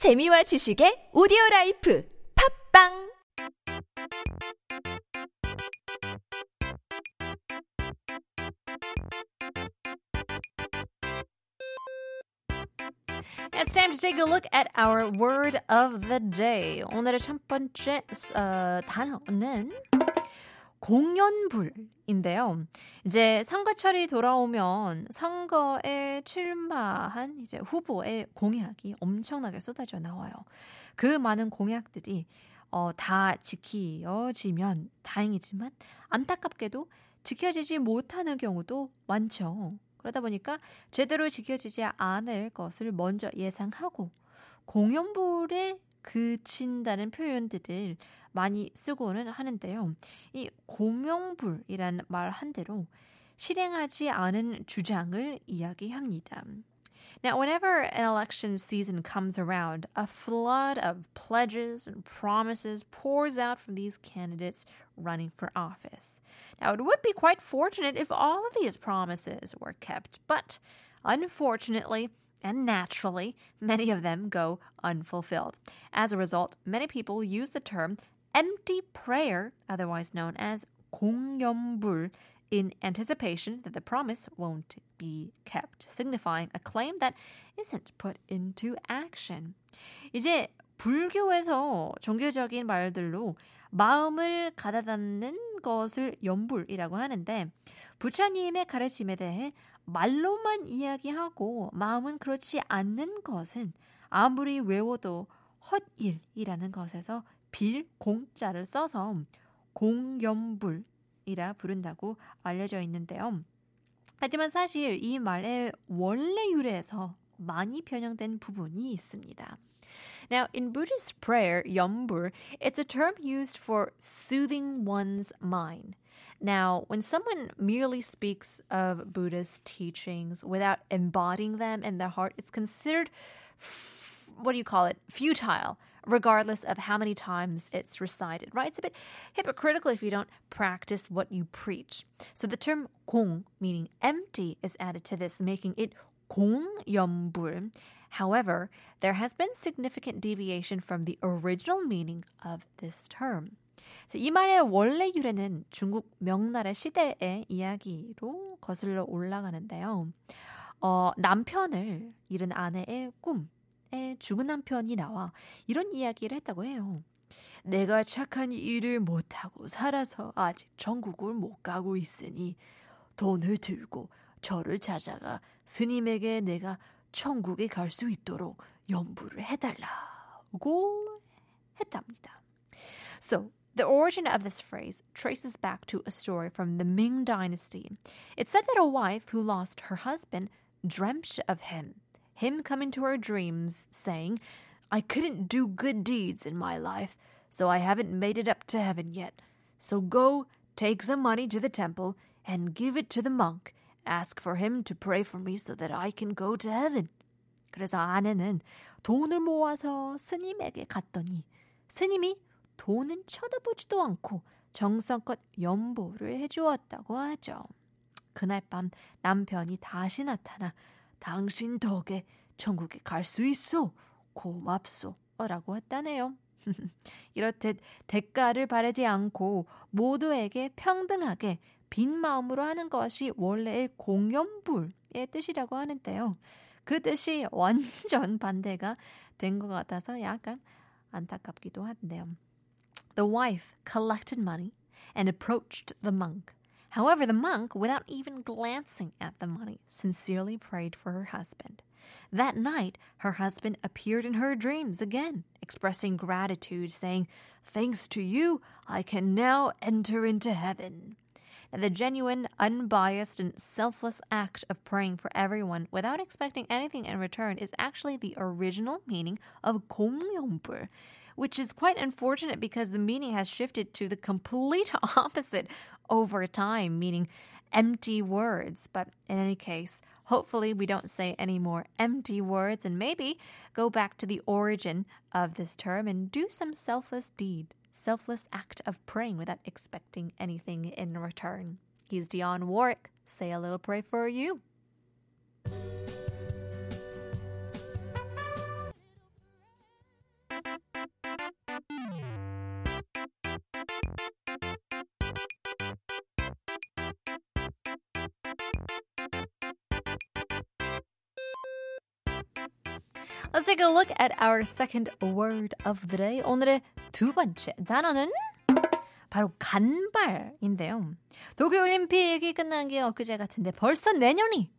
재미와 지식의 오디오 라이프 팝빵 It's time to take a look at our word of the day. 오늘의 첫 번째 어, 단어는 공연불인데요. 이제 선거철이 돌아오면 선거에 출마한 이제 후보의 공약이 엄청나게 쏟아져 나와요. 그 많은 공약들이 어, 다 지켜지면 다행이지만 안타깝게도 지켜지지 못하는 경우도 많죠. 그러다 보니까 제대로 지켜지지 않을 것을 먼저 예상하고 공연불에 그친다는 표현들을 많이 쓰고는 하는데요. 이 공염불이라는 말 한대로 실행하지 않은 주장을 이야기합니다. Now, whenever an election season comes around, a flood of pledges and promises pours out from these candidates running for office. Now, it would be quite fortunate if all of these promises were kept, but unfortunately, and naturally, many of them go unfulfilled. As a result, many people use the term empty prayer, otherwise known as 공염불, in anticipation that the promise won't be kept, signifying a claim that isn't put into action. 이제 불교에서 종교적인 말들로 마음을 가다듬는 것을 염불이라고 하는데 부처님의 가르침에 대해 말로만 이야기하고 마음은 그렇지 않는 것은 아무리 외워도 헛일이라는 것에서 빌 공자를 써서 공연불이라 부른다고 알려져 있는데요. 하지만 사실 이 말의 원래 유래에서 많이 변형된 부분이 있습니다. Now, in Buddhist prayer, yambur, it's a term used for soothing one's mind. Now, when someone merely speaks of Buddhist teachings without embodying them in their heart, it's considered, what do you call it, futile, regardless of how many times it's recited, right? It's a bit hypocritical if you don't practice what you preach. So the term kung, meaning empty, is added to this, making it 공염불. However, there has been significant deviation from the original meaning of this term. 이 말의 원래 유래는 중국 명나라 시대의 이야기로 거슬러 올라가는데요. 어, 남편을 잃은 아내의 꿈에 죽은 남편이 나와 이런 이야기를 했다고 해요. 내가 착한 일을 못하고 살아서 아직 천국을 못 가고 있으니 돈을 들고 저를 찾아가 스님에게 내가 천국에 갈 수 있도록 연부를 해달라고 했답니다. So, the origin of this phrase traces back to a story from the Ming Dynasty. It said that a wife who lost her husband dreamt of him, him coming to her dreams, saying, I couldn't do good deeds in my life, so I haven't made it up to heaven yet. So go, take some money to the temple, and give it to the monk. Ask for him to pray for me so that I can go to heaven. 그래서 아내는 돈을 모아서 스님에게 갔더니 스님이 돈은 쳐다보지도 않고 정성껏 연보를 해주었다고 하죠. 그날 밤 남편이 다시 나타나 당신 덕에 천국에 갈 수 있어 고맙소 라고 했다네요. 이렇듯 대가를 바라지 않고 모두에게 평등하게 빈 마음으로 하는 것이 원래의 공연불의 뜻이라고 하는데요. 그 뜻이 완전 반대가 된 것 같아서 약간 안타깝기도 한데요. The wife collected money and approached the monk. However, the monk, without even glancing at the money, sincerely prayed for her husband. That night, her husband appeared in her dreams again, expressing gratitude, saying, Thanks to you, I can now enter into heaven. The genuine, unbiased, and selfless act of praying for everyone without expecting anything in return is actually the original meaning of 공염불 which is quite unfortunate because the meaning has shifted to the complete opposite over time, meaning empty words. But in any case, hopefully we don't say any more empty words and maybe go back to the origin of this term and do some selfless deed, selfless act of praying without expecting anything in return. He's Dionne Warwick. Say a little pray for you. Let's take a look at our second word of the day. 오늘의 두 번째 단어는 바로 간발인데요. 도쿄올림픽이 끝난 게 엊그제 같은데 벌써 내년이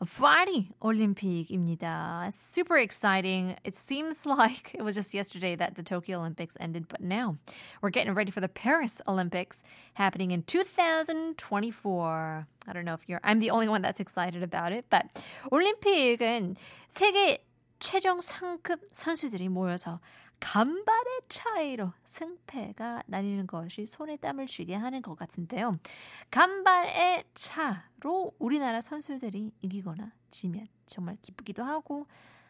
파리 올림픽입니다. Super exciting. It seems like it was just yesterday that the Tokyo Olympics ended, but now we're getting ready for the Paris Olympics happening in 2024. I don't know if you're I'm the only one that's excited about it, but 올림픽은 세계 최종 상급 선수들이 모여서 간발의 차이로 승패가 나뉘는 것이 손에 땀을 쥐게 하는 것 같은데요. 간발의 차로 우리나라 선수들이 이기거나 지면 정말 기쁘기도 하고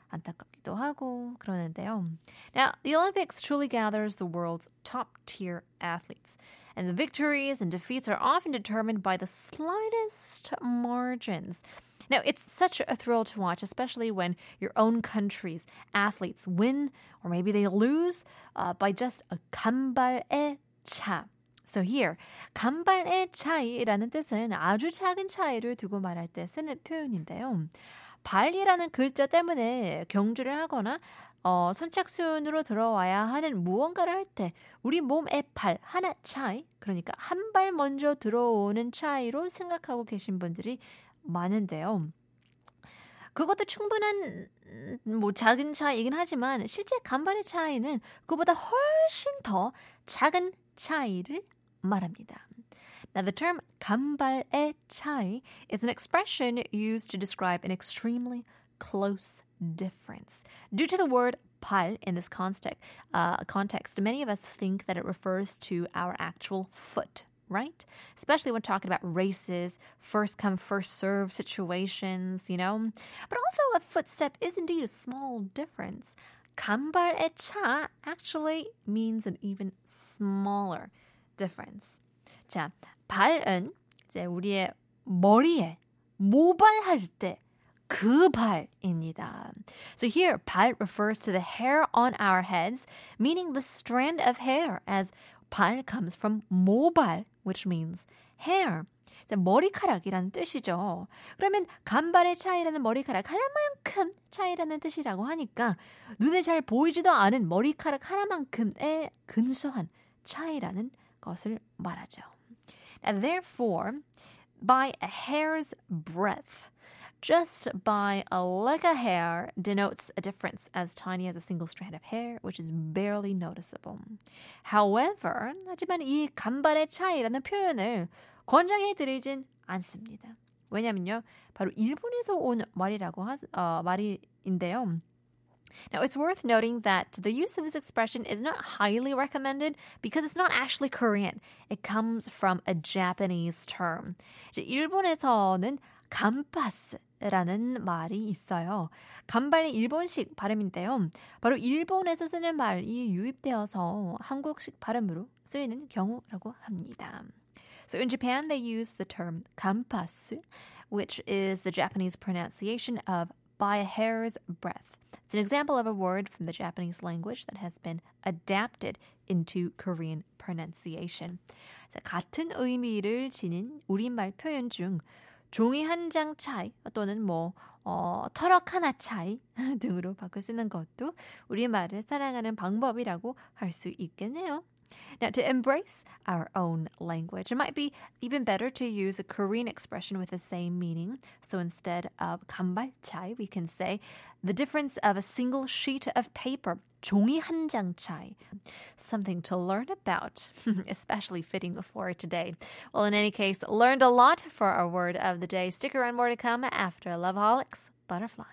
안타깝기도 하고 그러는데요. Now, the Olympics truly gathers the world's top-tier athletes. And the victories and defeats are often determined by the slightest margins. Now, it's such a thrill to watch, especially when your own country's athletes win or maybe they lose uh, by just a 간발의 차. So here, 간발의 차이라는 뜻은 아주 작은 차이를 두고 말할 때 쓰는 표현인데요. 발이라는 글자 때문에 경주를 하거나 어, 선착순으로 들어와야 하는 무언가를 할 때 우리 몸의 발 하나 차이, 그러니까 한 발 먼저 들어오는 차이로 생각하고 계신 분들이 많은데요. 그것도 충분한 뭐 작은 차이긴 하지만 실제 간발의 차이는 그보다 훨씬 더 작은 차이를 말합니다. Now, the term 간발의 차이 is an expression used to describe an extremely close difference. Due to the word 발 in this context, uh, context, many of us think that it refers to our actual foot, right? Especially when talking about races, first come, first serve situations, you know? But although a footstep is indeed a small difference, 간발의 차 actually means an even smaller difference. 자, 발은 이제 우리의 머리에 모발할 때 그 발입니다. So here, 발 refers to the hair on our heads, meaning the strand of hair, as 발 comes from 모발, which means hair. 머리카락이라는 뜻이죠. 그러면 간발의 차이라는 머리카락 하나만큼 차이라는 뜻이라고 하니까 눈에 잘 보이지도 않은 머리카락 하나만큼의 근소한 차이라는 것을 말하죠. And therefore, by a hair's breadth, just by a leg of hair denotes a difference as tiny as a single strand of hair, which is barely noticeable. However, 하지만 이 간발의 차이라는 표현을 권장해 드리진 않습니다. 왜냐면요, 바로 일본에서 온 말이라고 하, 어, 말인데요. Now, it's worth noting that the use of this expression is not highly recommended because it's not actually Korean. It comes from a Japanese term. 이제 일본에서는 감파스 라는 말이 있어요. 간발이 일본식 발음인데요. 바로 일본에서 쓰는 말이 유입되어서 한국식 발음으로 쓰이는 경우라고 합니다. So in Japan, they use the term kampasu, which is the Japanese pronunciation of by a hair's breadth. It's an example of a word from the Japanese language that has been adapted into Korean pronunciation. 같은 의미를 지닌 우리말 표현 중 종이 한 장 차이 또는 뭐 어, 터럭 하나 차이 등으로 바꿔 쓰는 것도 우리말을 사랑하는 방법이라고 할 수 있겠네요. Now, to embrace our own language, it might be even better to use a Korean expression with the same meaning. So instead of 간발차이, we can say the difference of a single sheet of paper, 종이 한 장 차이. Something to learn about, especially fitting for today. Well, in any case, learned a lot for our word of the day. Stick around, more to come after Loveholics Butterfly.